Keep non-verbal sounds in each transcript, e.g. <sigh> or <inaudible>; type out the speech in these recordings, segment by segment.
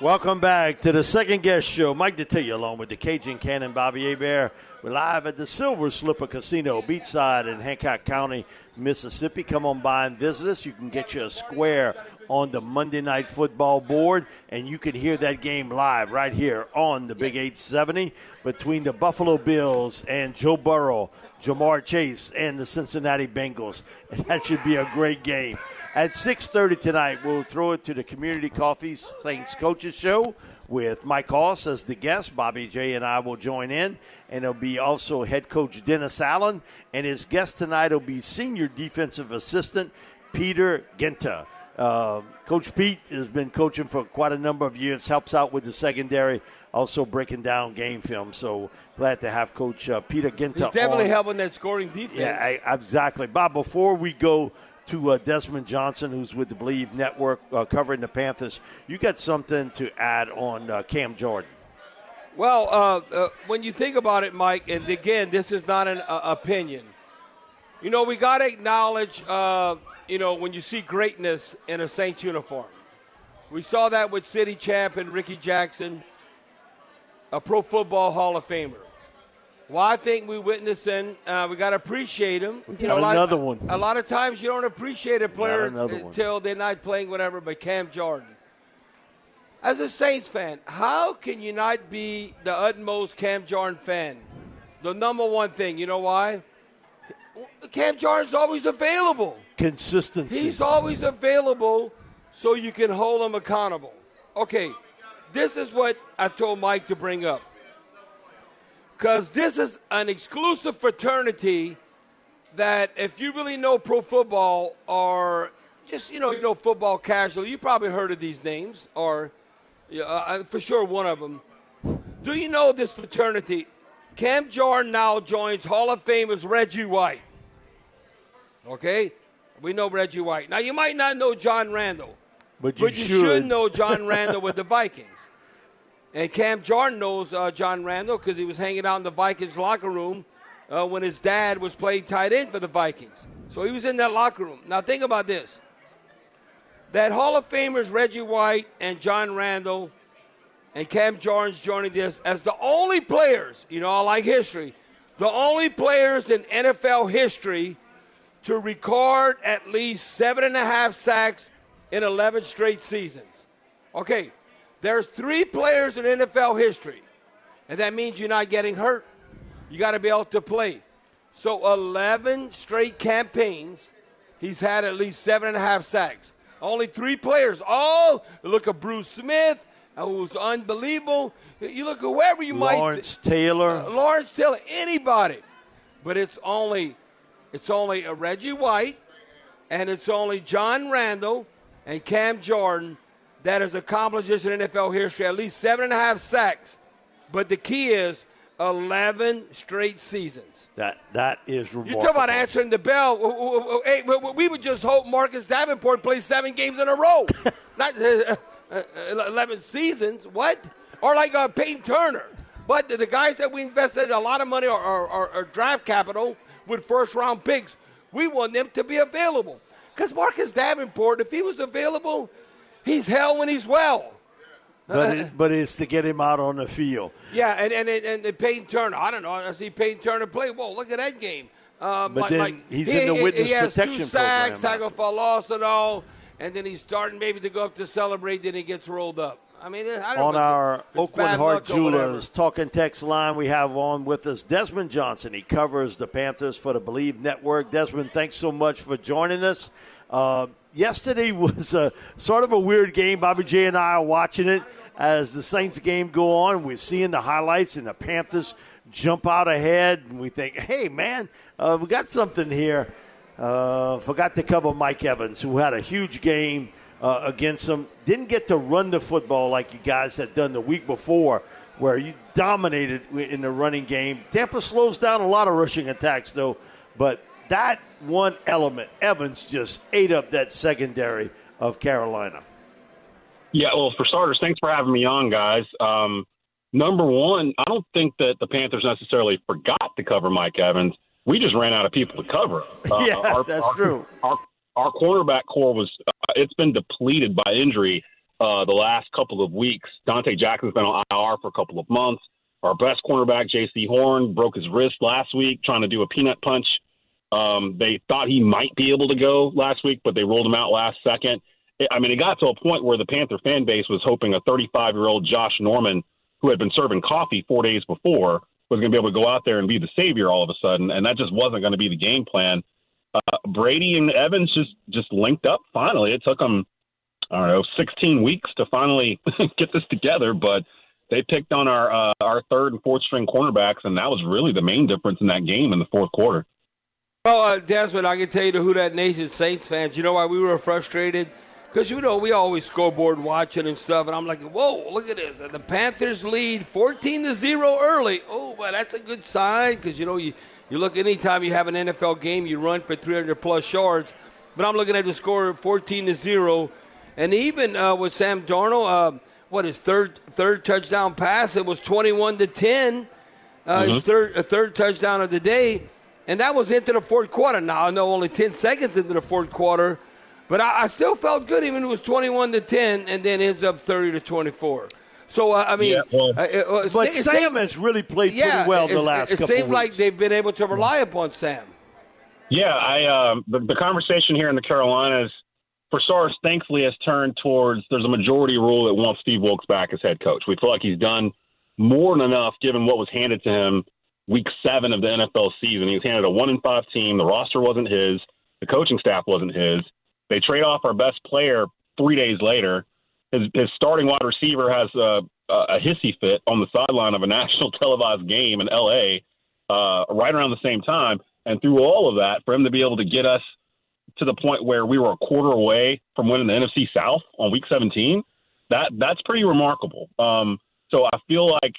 Welcome back to the Second Guess show. Mike Detillier along with the Cajun Cannon Bobby Hebert. We're live at the Silver Slipper Casino, beachside in Hancock County, Mississippi. Come on by and visit us. You can get you a square on the Monday Night Football board, and you can hear that game live right here on the Big 870 between the Buffalo Bills and Joe Burrow, Ja'Marr Chase, and the Cincinnati Bengals. And <laughs> that should be a great game. At 6.30 tonight, we'll throw it to the Community Coffee Saints Coaches Show with Mike Hoss as the guest. Bobby J and I will join in. And it'll be also head coach Dennis Allen. And his guest tonight will be senior defensive assistant Peter Giunta. Uh, coach Pete has been coaching for quite a number of years, helps out with the secondary, also breaking down game film. So glad to have Coach uh, Peter Giunta He's definitely on. helping that scoring defense. Yeah, I, exactly. Bob, before we go to uh, Desmond Johnson, who's with the Bleav Network uh, covering the Panthers, you got something to add on uh, Cam Jordan. Well, uh, uh, when you think about it, Mike, and again, this is not an uh, opinion. You know, we got to acknowledge, you know, when you see greatness in a Saints uniform. We saw that with City Champ and Rickey Jackson, a Pro Football Hall of Famer. Well, I think we witnessing. Uh, we got to appreciate him. You know, another one. A lot of times you don't appreciate a player until they're not playing whatever. But Cam Jordan, as a Saints fan, how can you not be the utmost Cam Jordan fan? The number one thing. You know why? Cam Jordan's always available. Consistency. He's always available, so you can hold him accountable. Okay, this is what I told Mike to bring up because this is an exclusive fraternity that if you really know pro football or just you know you know football casual, you probably heard of these names or uh, for sure one of them. Do you know this fraternity? Cam Jordan now joins Hall of Famers Reggie White. Okay, we know Reggie White. Now you might not know John Randle, but you, but you should. should know John <laughs> Randle with the Vikings. And Cam Jordan knows uh, John Randle because he was hanging out in the Vikings locker room uh, when his dad was playing tight end for the Vikings. So he was in that locker room. Now think about this: that Hall of Famers Reggie White and John Randle and Cam Jordan's joining this as the only players. You know, I like history. The only players in NFL history to record at least seven and a half sacks in 11 straight seasons. Okay, there's three players in NFL history, and that means you're not getting hurt. You got to be able to play. So 11 straight campaigns, he's had at least seven and a half sacks. Only three players. All look at Bruce Smith, who's unbelievable. You look at whoever you Lawrence might. Lawrence Taylor. Uh, Lawrence Taylor, anybody. But it's only, it's only a Reggie White, and it's only John Randle and Cam Jordan that has accomplished this in NFL history, at least seven and a half sacks. But the key is 11 straight seasons. That That is remarkable. You talk about answering the bell. Hey, we would just hope Marcus Davenport plays seven games in a row, <laughs> not uh, uh, 11 seasons. What? Or like uh, Peyton Turner. But the, guys that we invested a lot of money or, or, or, or draft capital with first round picks, we want them to be available. Because Marcus Davenport, if he was available, he's hell when he's well. But, it, but it's to get him out on the field. Yeah, and and and, and Peyton Turner. I don't know. I see Peyton Turner play. Whoa, look at that game. Um, but like, then like, he's he, in the witness he has protection two sacks, program. tackle for loss and all, and then he's starting maybe to go up to celebrate. Then he gets rolled up. I mean, I don't on our Aucoin Hart Jewelers talking text line, we have on with us Desmond Johnson. He covers the Panthers for the Bleav Network. Desmond, thanks so much for joining us. <laughs> Uh, yesterday was a, sort of a weird game. Bobby J and I are watching it as the Saints game go on. We're seeing the highlights, and the Panthers jump out ahead, and we think, hey, man, uh, we got something here. Uh, forgot to cover Mike Evans, who had a huge game uh, against them. Didn't get to run the football like you guys had done the week before, where you dominated in the running game. Tampa slows down a lot of rushing attacks, though, but that one element, Evans just ate up that secondary of Carolina. Yeah, well, for starters, thanks for having me on, guys. Um, number one, I don't think that the Panthers necessarily forgot to cover Mike Evans. We just ran out of people to cover. <laughs> Uh, yeah, our, that's our, true. Our, our cornerback core was uh, it's been depleted by injury uh, the last couple of weeks. Donte Jackson's been on IR for a couple of months. Our best cornerback, Jaycee Horn, broke his wrist last week trying to do a peanut punch. Um, they thought he might be able to go last week, but they rolled him out last second. I mean, it got to a point where the Panther fan base was hoping a 35 year old Josh Norman, who had been serving coffee four days before, was going to be able to go out there and be the savior all of a sudden, and that just wasn't going to be the game plan. Uh, Brady and Evans just just linked up finally. It took them, I don't know, 16 weeks to finally <laughs> get this together, but they picked on our uh, our third and fourth string cornerbacks, and that was really the main difference in that game in the fourth quarter. Well, uh, Desmond, I can tell you to who that nation Saints fans. You know why we were frustrated? Because, you know, we always scoreboard watching and stuff, and I'm like, whoa, look at this. The Panthers lead 14 to 0 early. Oh, well, that's a good sign because, you know, you, you look anytime you have an NFL game, you run for 300 plus yards. But I'm looking at the score 14 to 0. And even uh, with Sam Darnold, uh, what his third third touchdown pass, it was 21 to 10. Uh, mm-hmm. His third, a third touchdown of the day. And that was into the fourth quarter. Now, I know only 10 seconds into the fourth quarter. But I, I, still felt good, even if it was 21 to 10, and then ends up 30 to 24. So uh, I mean, yeah, well, uh, uh, but it, Sam has really played yeah, pretty well the last it, it couple. It seems like they've been able to rely upon Sam. Yeah, I um, the, the conversation here in the Carolinas, for starters, thankfully has turned towards there's a majority rule that wants Steve Wilks back as head coach. We feel like he's done more than enough given what was handed to him week seven of the NFL season. He was handed a one in five team. The roster wasn't his. The coaching staff wasn't his. They trade off our best player three days later. His, his starting wide receiver has a, a hissy fit on the sideline of a <laughs> national televised game in L.A. Uh, right around the same time. And through all of that, for him to be able to get us to the point where we were a quarter away from winning the NFC South on Week 17, that that's pretty remarkable. Um, so I feel like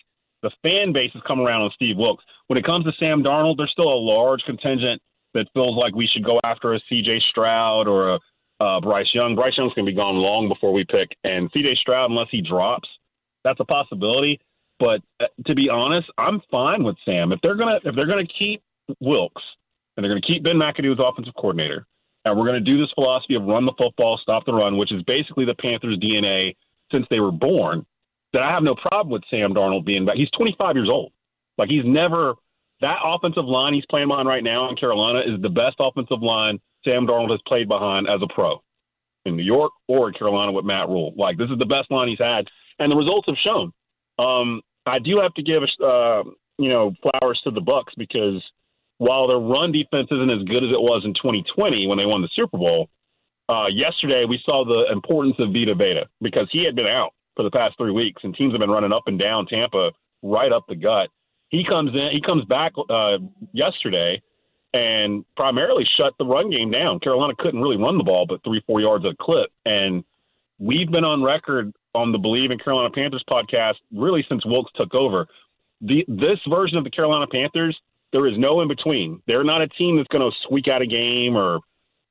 the fan base has come around on Steve Wilks. When it comes to Sam Darnold, there's still a large contingent that feels like we should go after a C.J. Stroud or a uh, Bryce Young. Bryce Young's going to be gone long before we pick, and C.J. Stroud, unless he drops, that's a possibility. But uh, to be honest, I'm fine with Sam. If they're gonna if they're gonna keep Wilks and they're gonna keep Ben McAdoo as offensive coordinator, and we're gonna do this philosophy of run the football, stop the run, which is basically the Panthers' DNA since they were born, then I have no problem with Sam Darnold being back. He's 25 years old. Like he's never that offensive line he's playing on right now in Carolina is the best offensive line Sam Darnold has played behind as a pro in New York or Carolina with Matt Rhule. Like this is the best line he's had, and the results have shown. Um, I do have to give uh, you know flowers to the Bucs because while their run defense isn't as good as it was in 2020 when they won the Super Bowl, uh, yesterday we saw the importance of Vita Vea because he had been out for the past three weeks, and teams have been running up and down Tampa right up the gut. He comes in, he comes back uh, yesterday and primarily shut the run game down. Carolina couldn't really run the ball but three, four yards a clip. And we've been on record on the Bleav in Carolina Panthers podcast really since Wilks took over. The, this version of the Carolina Panthers, there is no in between. They're not a team that's going to squeak out a game or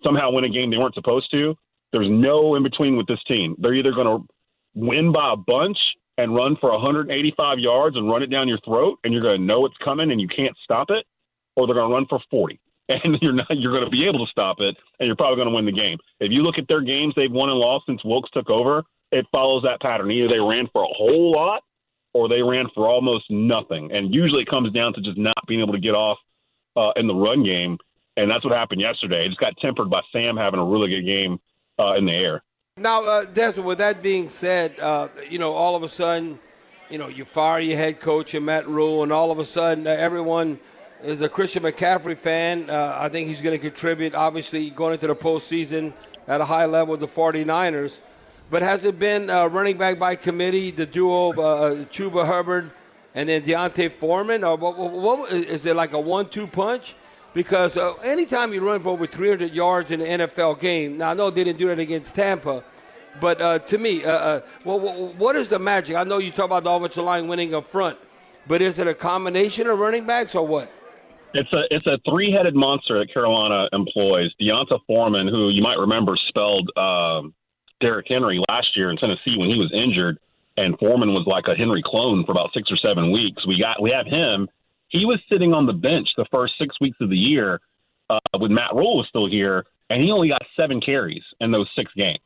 somehow win a game they weren't supposed to. There's no in between with this team. They're either going to win by a bunch and run for 185 yards and run it down your throat, and you're going to know it's coming and you can't stop it, or they're going to run for 40 <laughs> and you're not you're going to be able to stop it and you're probably going to win the game. If you look at their games they've won and lost since Wilks took over, it follows that pattern. Either they ran for a whole lot or they ran for almost nothing. And usually it comes down to just not being able to get off uh, in the run game. And that's what happened yesterday. It just got tempered by Sam having a really good game uh, in the air. Now, uh, Desmond, with that being said, uh, you know, all of a sudden, you know, you fire your head coach and Matt Rhule, and all of a sudden, uh, everyone is a Christian McCaffrey fan. Uh, I think he's going to contribute, obviously, going into the postseason at a high level with the 49ers. But has it been uh, running back by committee, the duo of uh, Chuba Hubbard and then D'Onta Foreman? Or what, what, what, is it like a one two punch? Because uh, anytime you run for over 300 yards in an NFL game, now I know they didn't do that against Tampa, but uh, to me, uh, uh, well, what is the magic? I know you talk about the offensive line winning up front, but is it a combination of running backs or what? It's a it's a three headed monster that Carolina employs. D'Onta Foreman, who you might remember spelled um, Derrick Henry last year in Tennessee when he was injured, and Foreman was like a Henry clone for about six or seven weeks. We got we have him. He was sitting on the bench the first six weeks of the year uh, when Matt Rhule was still here, and he only got seven carries in those six games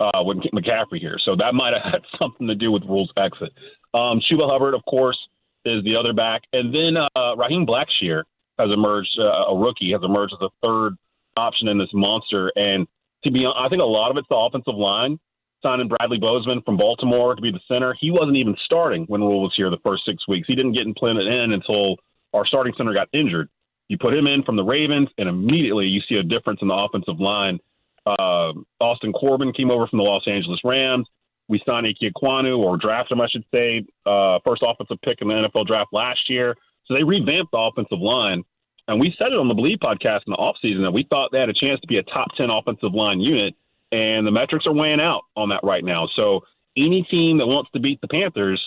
uh, with McCaffrey here. So that might have <laughs> had something to do with Rhule's exit. Um, Chuba Hubbard, of course, is the other back, and then uh, Raheem Blackshear has emerged. Uh, a rookie has emerged as a third option in this monster, and to be honest, I think a lot of it's the offensive line. Signing Bradley Bozeman from Baltimore to be the center. He wasn't even starting when Rhule was here the first six weeks. He didn't get implanted in until our starting center got injured. You put him in from the Ravens, and immediately you see a difference in the offensive line. Uh, Austin Corbett came over from the Los Angeles Rams. We signed Ike Ekwonu, or drafted him, I should say, uh, first offensive pick in the NFL draft last year. So they revamped the offensive line. And we said it on the Bleav podcast in the offseason that we thought they had a chance to be a top 10 offensive line unit, and the metrics are weighing out on that right now. So any team that wants to beat the Panthers,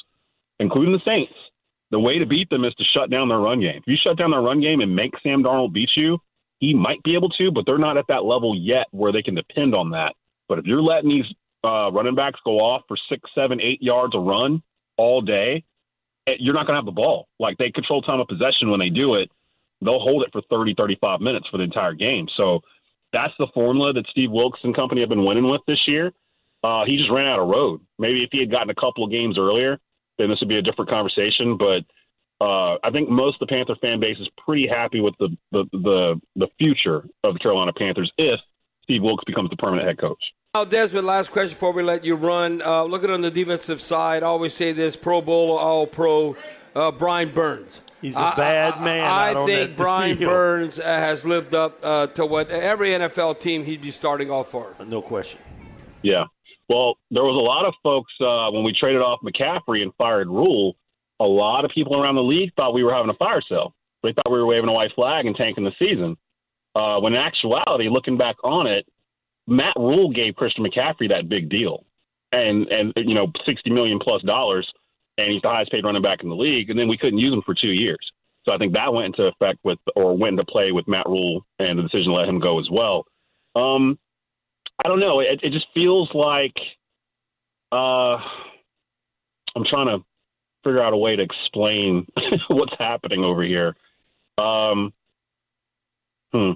including the Saints, the way to beat them is to shut down their run game. If you shut down their run game and make Sam Darnold beat you, he might be able to, but they're not at that level yet where they can depend on that. But if you're letting these uh, running backs go off for six, seven, eight yards a run all day, eh, you're not going to have the ball. Like they control time of possession when they do it they'll hold it for 30, 35 minutes for the entire game. So that's the formula that Steve Wilks and company have been winning with this year. Uh, he just ran out of road. Maybe if he had gotten a couple of games earlier, then this would be a different conversation. But uh, I think most of the Panther fan base is pretty happy with the, the the the future of the Carolina Panthers if Steve Wilks becomes the permanent head coach. Now, Desmond, last question before we let you run. Uh, looking on the defensive side, I always say this: Pro Bowl, All Pro, uh, Brian Burns. He's a bad man. I, I think Brian field. Burns uh, has lived up uh, to what every NFL team he'd be starting off for. No question. Yeah. Well, there was a lot of folks uh, when we traded off McCaffrey and fired Rhule. A lot of people around the league thought we were having a fire sale. They thought we were waving a white flag and tanking the season. Uh, when in actuality, looking back on it, Matt Rhule gave Christian McCaffrey that big deal, and and you know sixty million plus dollars and he's the highest paid running back in the league. And then we couldn't use him for two years. So I think that went into effect with, or went into play with Matt Rhule and the decision to let him go as well. Um, I don't know. It, it just feels like uh, I'm trying to figure out a way to explain <laughs> what's happening over here. Um, hmm.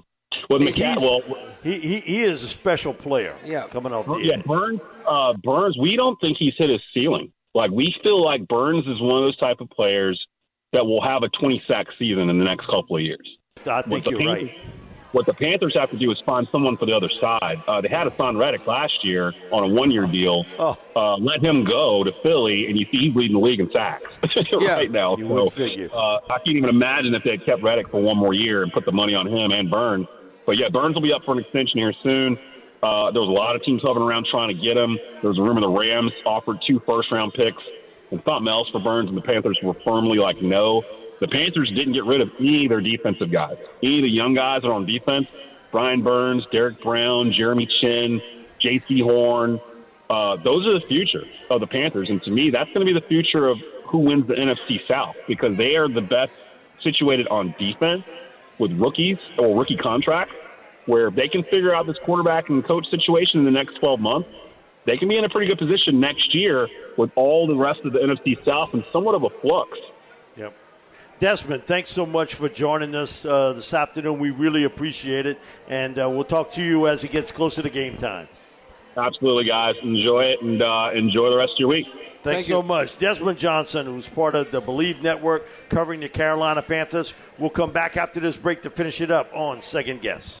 Well, McCa- well, he, he, he is a special player. Yeah, coming off. The yeah, Burns. Uh, Burns. We don't think he's hit his ceiling. Like we feel like Burns is one of those type of players that will have a 20 sack season in the next couple of years. I think you're Panthers, right. What the Panthers have to do is find someone for the other side. Uh, they had Haason Reddick last year on a one-year deal. Oh. Uh, let him go to Philly, and you see he's leading the league in sacks <laughs> right now. You so, would figure. Uh, I can't even imagine if they had kept Reddick for one more year and put the money on him and Burns. But yeah, Burns will be up for an extension here soon. Uh, there was a lot of teams hovering around trying to get him. There was a rumor the Rams offered two first round picks and something else for Burns, and the Panthers were firmly like, no. The Panthers didn't get rid of any of their defensive guys. Any of the young guys that are on defense, Brian Burns, Derrick Brown, Jeremy Chinn, Jaycee Horn, uh, those are the future of the Panthers. And to me, that's going to be the future of who wins the NFC South because they are the best situated on defense with rookies or rookie contracts where if they can figure out this quarterback and coach situation in the next 12 months, they can be in a pretty good position next year with all the rest of the NFC South and somewhat of a flux. Yep. Desmond, thanks so much for joining us uh, this afternoon. We really appreciate it, and uh, we'll talk to you as it gets closer to game time. Absolutely, guys. Enjoy it and uh, enjoy the rest of your week. Thanks Thank so much. Desmond Johnson, who's part of the Bleav Network covering the Carolina Panthers. We'll come back after this break to finish it up on Second Guess.